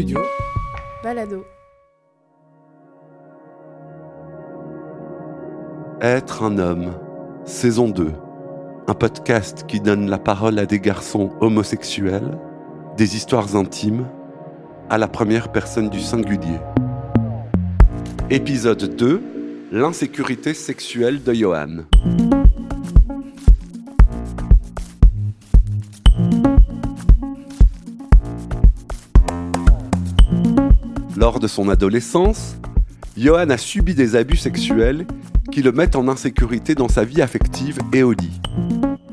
Studio. Balado. Être un homme, saison 2. Un podcast qui donne la parole à des garçons homosexuels, des histoires intimes, à la première personne du singulier. Épisode 2. L'insécurité sexuelle de Johan. De son adolescence, Johan a subi des abus sexuels qui le mettent en insécurité dans sa vie affective et au lit.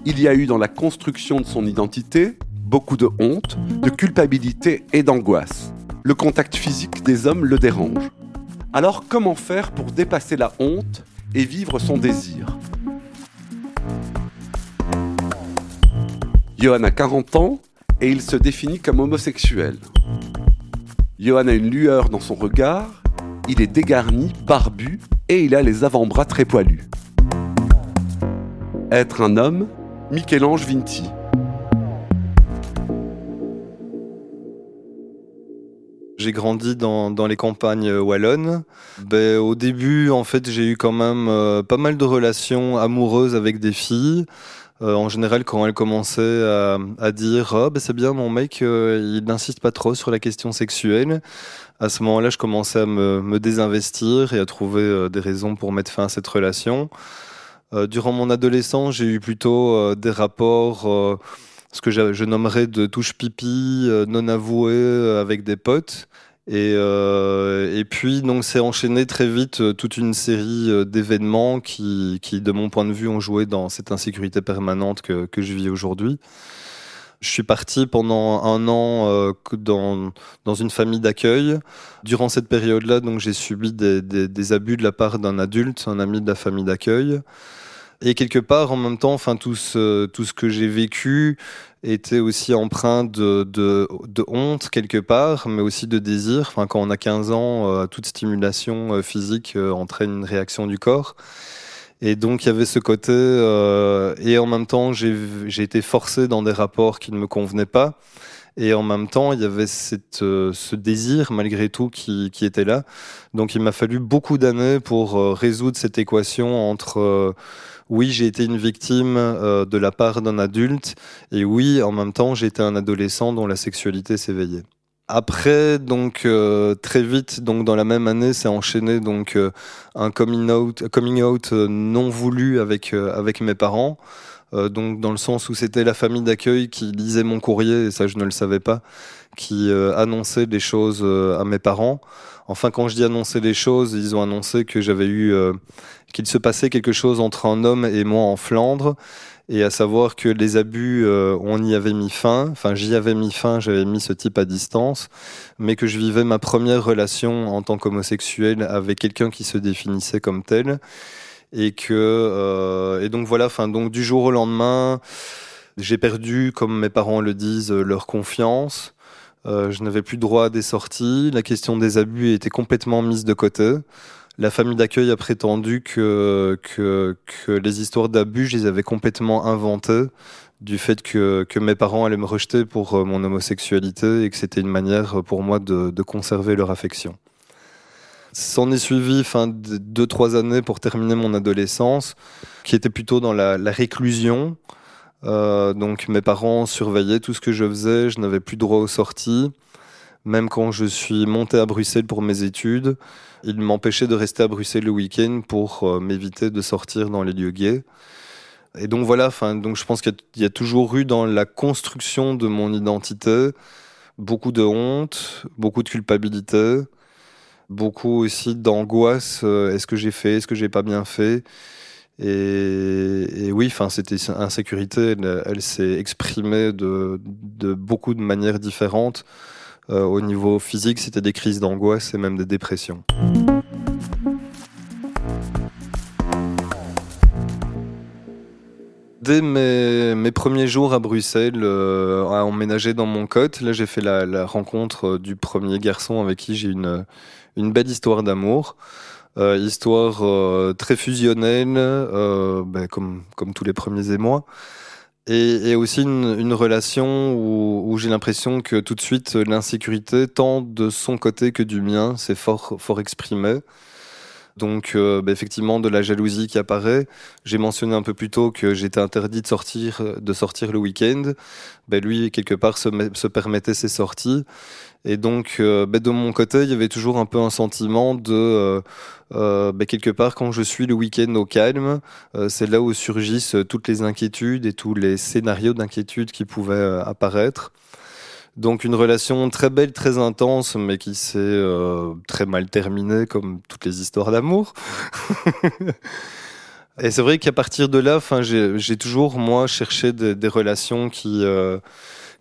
Il y a eu dans la construction de son identité beaucoup de honte, de culpabilité et d'angoisse. Le contact physique des hommes le dérange. Alors comment faire pour dépasser la honte et vivre son désir? Johan a 40 ans et il se définit comme homosexuel. Johan a une lueur dans son regard, il est dégarni, barbu et il a les avant-bras très poilus. Être un homme, Michel-Ange Vinti. J'ai grandi dans, les campagnes wallonnes. Ben, au début, en fait, j'ai eu quand même euh, pas mal de relations amoureuses avec des filles. Euh, en général, quand elles commençaient à, dire oh, c'est bien, mon mec, euh, il n'insiste pas trop sur la question sexuelle. À ce moment-là, je commençais à me, désinvestir et à trouver euh, des raisons pour mettre fin à cette relation. Durant mon adolescence, j'ai eu plutôt des rapports, ce que je, nommerais de touche pipi non avoués avec des potes. Et, euh, et puis donc c'est enchaîné très vite euh, toute une série euh, d'événements qui, qui, de mon point de vue, ont joué dans cette insécurité permanente que, que je vis aujourd'hui. Je suis parti pendant un an dans, dans une famille d'accueil. Durant cette période-là, donc j'ai subi des, des, des, abus de la part d'un adulte, un ami de la famille d'accueil. Et quelque part, en même temps, enfin tout ce, tout ce que j'ai vécu, était aussi empreint de, de, honte quelque part, mais aussi de désir. Enfin, quand on a 15 ans, euh, toute stimulation euh, physique euh, entraîne une réaction du corps. Et donc il y avait ce côté, et en même temps j'ai été forcé dans des rapports qui ne me convenaient pas. Et en même temps, il y avait euh, ce désir, malgré tout, qui, était là. Donc il m'a fallu beaucoup d'années pour euh, résoudre cette équation entre euh, oui, j'ai été une victime de la part d'un adulte, et oui, en même temps, été un adolescent dont la sexualité s'éveillait. Après, donc très vite, donc dans la même année, c'est enchaîné donc un coming out, coming out non voulu avec avec mes parents. Euh, donc dans le sens où c'était la famille d'accueil qui lisait mon courrier, et ça je ne le savais pas, qui euh, annonçait des choses euh, à mes parents. Enfin, quand je dis annoncer les choses, ils ont annoncé que j'avais eu, qu'il se passait quelque chose entre un homme et moi en Flandre, et à savoir que les abus, on y avait mis fin. Enfin, j'y avais mis fin, j'avais mis ce type à distance, mais que je vivais ma première relation en tant qu'homosexuel avec quelqu'un qui se définissait comme tel et que euh, et donc voilà, enfin donc du jour au lendemain, j'ai perdu, comme mes parents le disent, leur confiance. Euh, je n'avais plus droit à des sorties. La question des abus était complètement mise de côté. La famille d'accueil a prétendu que, que, que les histoires d'abus, je les avais complètement inventées du fait que, que mes parents allaient me rejeter pour euh, mon homosexualité et que c'était une manière pour moi de, de conserver leur affection. S'en est suivi fin de deux trois années pour terminer mon adolescence, qui était plutôt dans la, réclusion. Euh, donc mes parents surveillaient tout ce que je faisais, je n'avais plus droit aux sorties. Même quand je suis monté à Bruxelles pour mes études, ils m'empêchaient de rester à Bruxelles le week-end pour euh, m'éviter de sortir dans les lieux gays. Et donc voilà, enfin donc je pense qu'il y, a toujours eu dans la construction de mon identité beaucoup de honte, beaucoup de culpabilité, beaucoup aussi d'angoisse. Euh, est-ce que j'ai fait, est-ce que j'ai pas bien fait? Et, et, oui, enfin, c'était insécurité. Elle, s'est exprimée de, de, beaucoup de manières différentes. Euh, au niveau physique, c'était des crises d'angoisse et même des dépressions. Dès mes, premiers jours à Bruxelles, euh, à emménager dans mon cote, là j'ai fait la, rencontre du premier garçon avec qui j'ai une, belle histoire d'amour. Euh, histoire euh, très fusionnelle, euh, ben, comme, tous les premiers émois. et, aussi une, relation où, j'ai l'impression que tout de suite l'insécurité, tant de son côté que du mien, c'est fort, fort exprimé. Donc euh, bah, effectivement de la jalousie qui apparaît. J'ai mentionné un peu plus tôt que j'étais interdit de sortir, le week-end. Ben, lui quelque part se, permettait ses sorties. Et donc, euh, bah, de mon côté, il y avait toujours un peu un sentiment de, euh, bah, quelque part, quand je suis le week-end au calme, c'est là où surgissent toutes les inquiétudes et tous les scénarios d'inquiétude qui pouvaient apparaître. Donc une relation très belle, très intense, mais qui s'est très mal terminée, comme toutes les histoires d'amour. et c'est vrai qu'à partir de là, j'ai toujours moi cherché des, des relations qui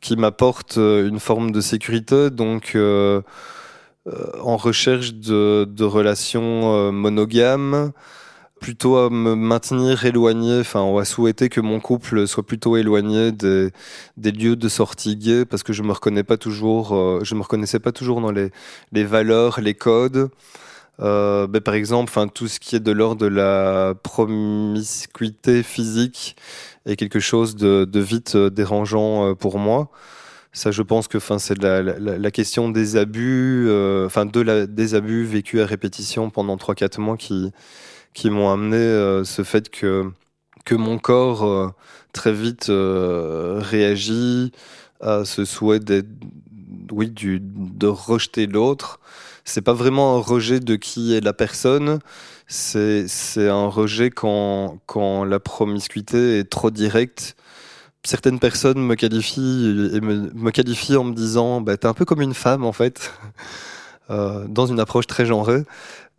qui m'apporte euh, une forme de sécurité. Donc, euh, euh, en recherche de, de relations monogames, plutôt à me maintenir éloigné, enfin, on va souhaiter que mon couple soit plutôt éloigné des, des lieux de sortie gay parce que je me reconnais pas toujours, je me reconnaissais pas toujours dans les, les valeurs, les codes. Euh, ben, par exemple, enfin tout ce qui est de l'ordre de la promiscuité physique est quelque chose de, de vite euh, dérangeant euh, pour moi. Ça, je pense que, enfin, c'est la, la, la, question des abus, euh, enfin de la, des abus vécus à répétition pendant 3-4 mois qui qui m'ont amené ce fait que que mon corps très vite réagit à ce souhait oui, du, de rejeter l'autre c'est pas vraiment un rejet de qui est la personne, c'est c'est un rejet quand quand la promiscuité est trop directe. Certaines personnes me qualifient me, qualifient en me disant bah t'es un peu comme une femme en fait. Euh, dans une approche très genrée.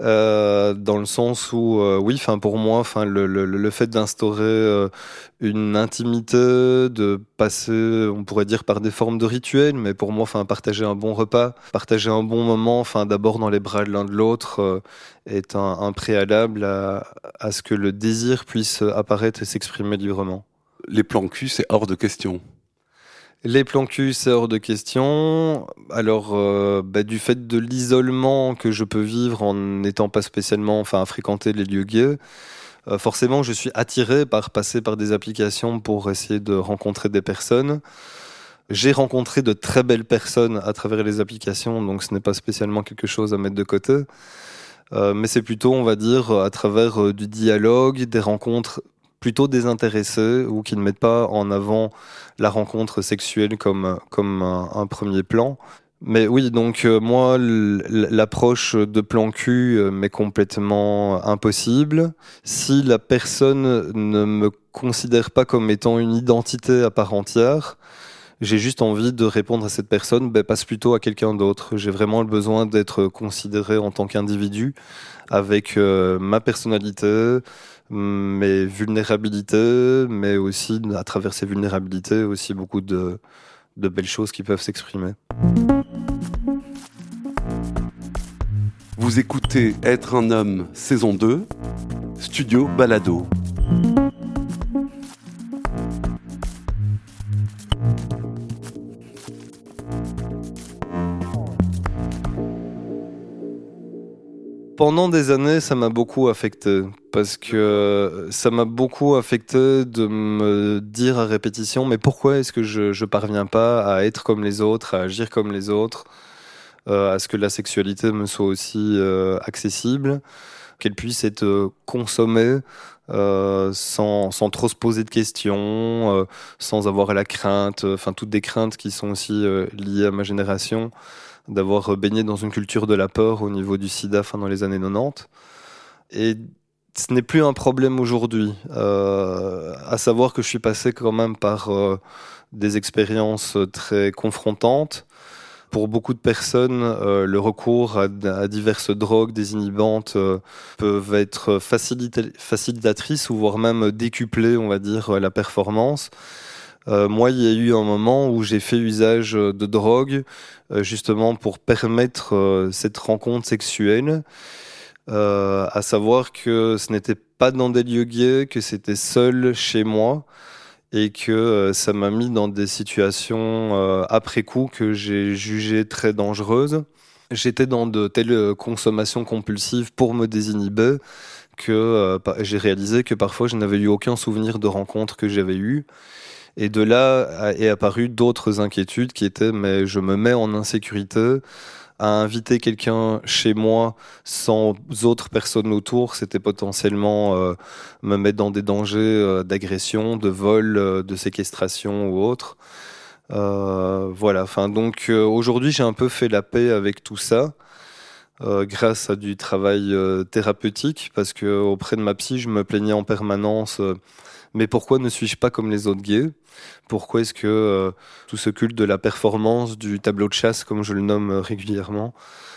Euh, dans le sens où euh, oui enfin pour moi enfin le, le, le fait d'instaurer euh, une intimité de passer on pourrait dire par des formes de rituels mais pour moi enfin partager un bon repas partager un bon moment d'abord dans les bras de l'un de l'autre euh, est un, un préalable à, à ce que le désir puisse apparaître et s'exprimer librement. Les plans cul c'est hors de question les plans cul, c'est hors de question. Alors, euh, bah, du fait de l'isolement que je peux vivre en n'étant pas spécialement, enfin, à fréquenter les lieux gays, euh, forcément, je suis attiré par passer par des applications pour essayer de rencontrer des personnes. J'ai rencontré de très belles personnes à travers les applications, donc ce n'est pas spécialement quelque chose à mettre de côté. Euh, mais c'est plutôt, on va dire, à travers du dialogue, des rencontres plutôt désintéressés ou qui ne mettent pas en avant la rencontre sexuelle comme, comme un, premier plan. Mais oui, donc euh, moi, l'approche de plan cul euh, m'est complètement impossible. Si la personne ne me considère pas comme étant une identité à part entière, j'ai juste envie de répondre à cette personne, ben, passe plutôt à quelqu'un d'autre. J'ai vraiment le besoin d'être considéré en tant qu'individu avec euh, ma personnalité, mes vulnérabilités, mais aussi à travers ces vulnérabilités aussi beaucoup de, de belles choses qui peuvent s'exprimer. Vous écoutez Être un homme saison 2, Studio Balado. Pendant des années, ça m'a beaucoup affecté parce que ça m'a beaucoup affecté de me dire à répétition mais pourquoi est-ce que je je parviens pas à être comme les autres, à agir comme les autres, euh, à ce que la sexualité me soit aussi euh, accessible, qu'elle puisse être euh, consommée sans, sans trop se poser de questions, sans avoir la crainte, enfin toutes des craintes qui sont aussi liées à ma génération d'avoir baigné dans une culture de la peur au niveau du sida fin dans les années 90. Et ce n'est plus un problème aujourd'hui. Euh, à savoir que je suis passé quand même par euh, des expériences très confrontantes. Pour beaucoup de personnes, euh, le recours à, à, diverses drogues désinhibantes peuvent être facilitatrices ou voire même décupler, on va dire, la performance. Euh, moi, il y a eu un moment où j'ai fait usage de drogue euh, justement pour permettre euh, cette rencontre sexuelle. à savoir que ce n'était pas dans des lieux gays, que c'était seul chez moi et que ça m'a mis dans des situations après coup que j'ai jugées très dangereuses. J'étais dans de telles consommations compulsives pour me désinhiber que j'ai réalisé que parfois je n'avais eu aucun souvenir de rencontre que j'avais eu Et de là est apparu d'autres inquiétudes qui étaient mais je me mets en insécurité à inviter quelqu'un chez moi sans autres personnes autour, c'était potentiellement euh, me mettre dans des dangers euh, d'agression, de vol, euh, de séquestration ou autre. voilà. Enfin, donc aujourd'hui, j'ai un peu fait la paix avec tout ça. grâce à du travail thérapeutique parce que auprès de ma psy je me plaignais en permanence mais pourquoi ne suis-je pas comme les autres gays? Pourquoi est-ce que euh, tout ce culte de la performance, du tableau de chasse, comme je le nomme euh, régulièrement,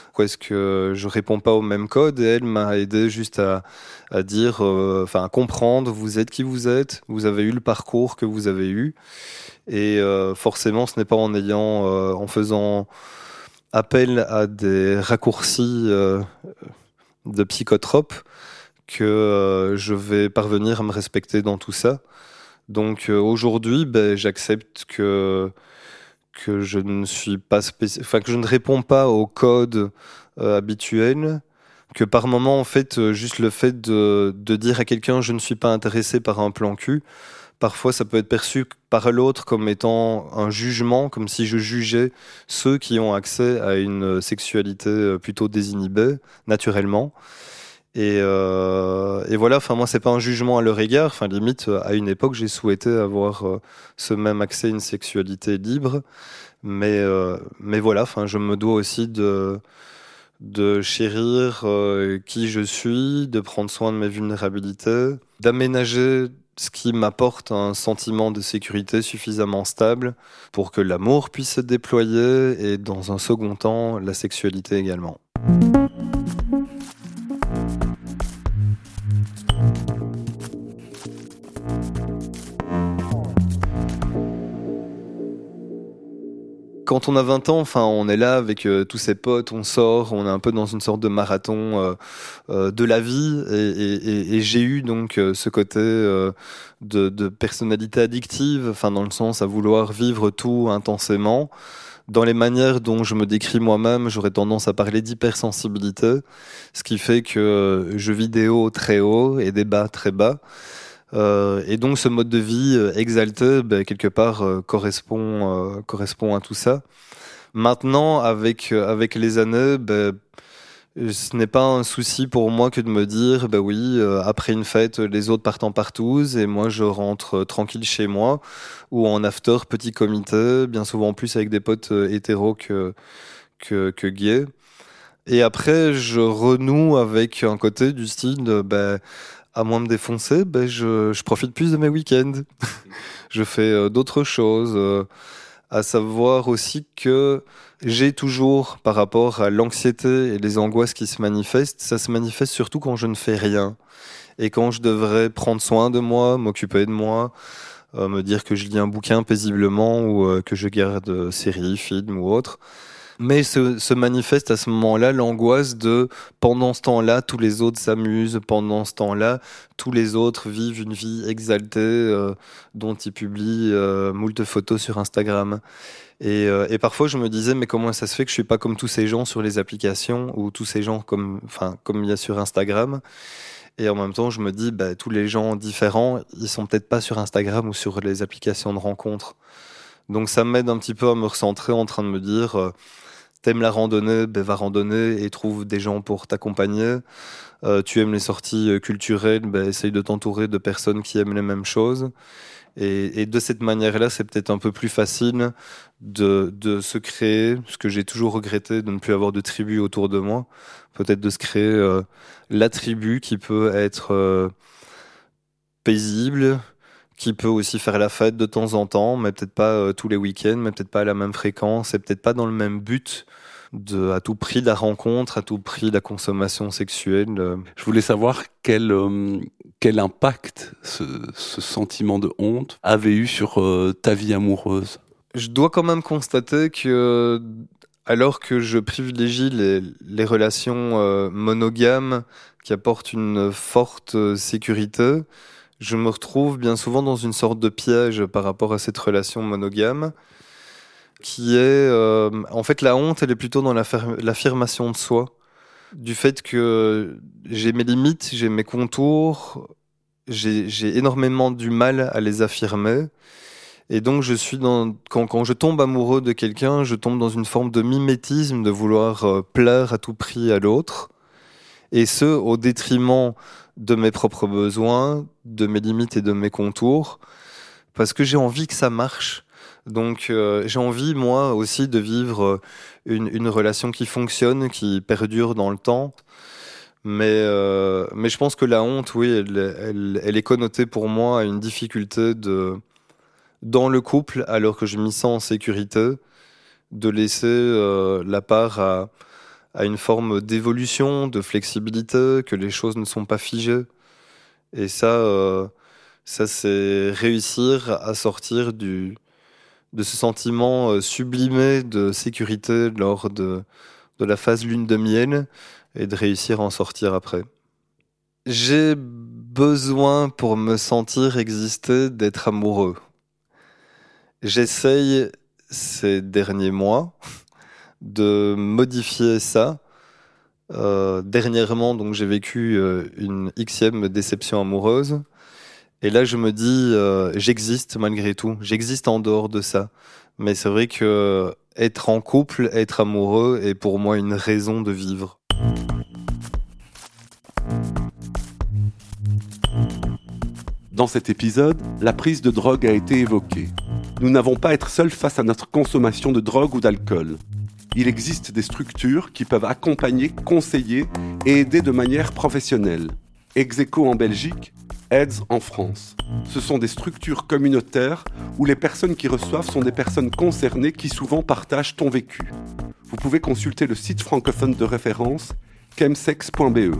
pourquoi est-ce que je réponds pas au même code? Et elle m'a aidé juste à, à dire, euh, enfin, à comprendre, vous êtes qui vous êtes, vous avez eu le parcours que vous avez eu, et forcément, ce n'est pas en ayant, en faisant appel à des raccourcis de psychotropes que euh, je vais parvenir à me respecter dans tout ça. Donc euh, aujourd'hui, ben, j'accepte que que je ne suis pas enfin que je ne réponds pas au code euh, habituel, que par moment en fait juste le fait de, de dire à quelqu'un je ne suis pas intéressé par un plan cul, parfois ça peut être perçu par l'autre comme étant un jugement, comme si je jugeais ceux qui ont accès à une sexualité plutôt désinhibée naturellement. Et, euh, et, voilà, enfin moi c'est pas un jugement à leur égard. Enfin limite, à une époque j'ai souhaité avoir euh, ce même accès à une sexualité libre, mais euh, mais voilà, enfin je me dois aussi de de chérir euh, qui je suis, de prendre soin de mes vulnérabilités, d'aménager ce qui m'apporte un sentiment de sécurité suffisamment stable pour que l'amour puisse se déployer et dans un second temps la sexualité également. Quand on a 20 ans, enfin, on est là avec euh, tous ses potes, on sort, on est un peu dans une sorte de marathon euh, euh, de la vie. Et, j'ai eu donc ce côté de, personnalité addictive, enfin, dans le sens à vouloir vivre tout intensément. Dans les manières dont je me décris moi-même, j'aurais tendance à parler d'hypersensibilité, ce qui fait que je vis des hauts très hauts et des bas très bas. Euh, et donc ce mode de vie euh, exalté, ben, quelque part, euh, correspond, correspond à tout ça. Maintenant, avec, avec les années, ben, ce n'est pas un souci pour moi que de me dire, bah oui, après une fête, les autres partent en partouze et moi je rentre tranquille chez moi ou en after, petit comité, bien souvent plus avec des potes hétéros que, que, que gays. Et après, je renoue avec un côté du style, ben, à moins me défoncer, ben je, profite plus de mes week-ends. je fais euh, d'autres choses. Euh, à savoir aussi que j'ai toujours, par rapport à l'anxiété et les angoisses qui se manifestent, ça se manifeste surtout quand je ne fais rien. Et quand je devrais prendre soin de moi, m'occuper de moi, euh, me dire que je lis un bouquin paisiblement ou que je garde séries, films ou autres. Mais se, se manifeste à ce moment-là l'angoisse de pendant ce temps-là, tous les autres s'amusent, pendant ce temps-là, tous les autres vivent une vie exaltée euh, dont ils publient euh, moult photos sur Instagram. Et, euh, et, parfois, je me disais, mais comment ça se fait que je suis pas comme tous ces gens sur les applications ou tous ces gens comme, comme il y a sur Instagram? Et en même temps, je me dis, bah, tous les gens différents, ils sont peut-être pas sur Instagram ou sur les applications de rencontres. Donc, ça m'aide un petit peu à me recentrer en train de me dire, euh, T'aimes la randonnée, ben va randonner et trouve des gens pour t'accompagner. Euh, tu aimes les sorties euh, culturelles, ben essaye de t'entourer de personnes qui aiment les mêmes choses. Et, de cette manière-là, c'est peut-être un peu plus facile de, de se créer, ce que j'ai toujours regretté, de ne plus avoir de tribu autour de moi. Peut-être de se créer euh, la tribu qui peut être euh, paisible, qui peut aussi faire la fête de temps en temps, mais peut-être pas euh, tous les week-ends, mais peut-être pas à la même fréquence, et peut-être pas dans le même but de à tout prix de la rencontre, à tout prix de la consommation sexuelle. Euh. Je voulais savoir quel euh, quel impact ce, ce, sentiment de honte avait eu sur ta vie amoureuse. Je dois quand même constater que alors que je privilégie les, les relations monogames qui apportent une forte sécurité, je me retrouve bien souvent dans une sorte de piège par rapport à cette relation monogame, qui est, euh, en fait, la honte, elle est plutôt dans l'affirmation de soi, du fait que j'ai mes limites, j'ai mes contours, j'ai énormément du mal à les affirmer, Et donc je suis dans quand, quand je tombe amoureux de quelqu'un, je tombe dans une forme de mimétisme de vouloir euh, plaire à tout prix à l'autre, et ce au détriment de mes propres besoins, de mes limites et de mes contours, parce que j'ai envie que ça marche. Donc euh, j'ai envie moi aussi de vivre euh, une, relation qui fonctionne, qui perdure dans le temps. Mais, euh, mais je pense que la honte, oui, elle, est connotée pour moi à une difficulté de, dans le couple, alors que je m'y sens en sécurité, de laisser la part à, à une forme d'évolution, de flexibilité, que les choses ne sont pas figées. Et ça, euh, ça c'est réussir à sortir du, de ce sentiment euh, sublimé de sécurité lors de, de la phase lune de miel et de réussir à en sortir après. J'ai besoin pour me sentir exister d'être amoureux. J'essaye ces derniers mois de modifier ça. Euh, dernièrement, donc j'ai vécu euh, une xème déception amoureuse. Et là, je me dis, euh, j'existe malgré tout. J'existe en dehors de ça. Mais c'est vrai que être en couple, être amoureux est pour moi une raison de vivre. Dans cet épisode, la prise de drogue a été évoquée. Nous n'avons pas à être seuls face à notre consommation de drogue ou d'alcool. Il existe des structures qui peuvent accompagner, conseiller et aider de manière professionnelle. Execo en Belgique, AIDS en France. Ce sont des structures communautaires où les personnes qui reçoivent sont des personnes concernées qui souvent partagent ton vécu. Vous pouvez consulter le site francophone de référence chemsex.be.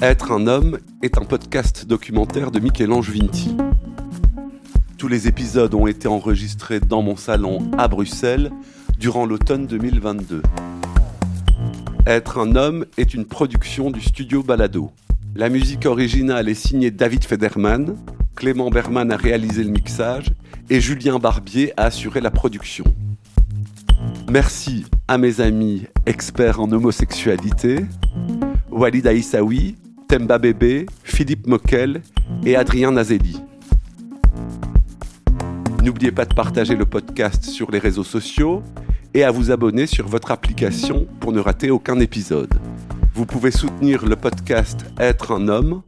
Être un homme est un podcast documentaire de Michel-Ange Vinti. Tous les épisodes ont été enregistrés dans mon salon à Bruxelles durant l'automne 2022. Être un homme est une production du studio Balado. La musique originale est signée David Federman, Clément Berman a réalisé le mixage et Julien Barbier a assuré la production. Merci à mes amis experts en homosexualité, Walid Aïssaoui, Temba Bébé, Philippe Moquel et Adrien Nazelli. N'oubliez pas de partager le podcast sur les réseaux sociaux et à vous abonner sur votre application pour ne rater aucun épisode. Vous pouvez soutenir le podcast Être un homme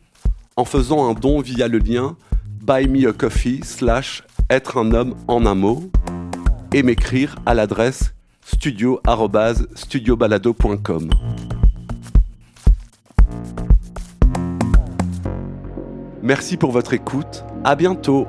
en faisant un don via le lien buy me a coffee slash être un homme en un mot et m'écrire à l'adresse studio@studiobalado.com. Merci pour votre écoute. À bientôt.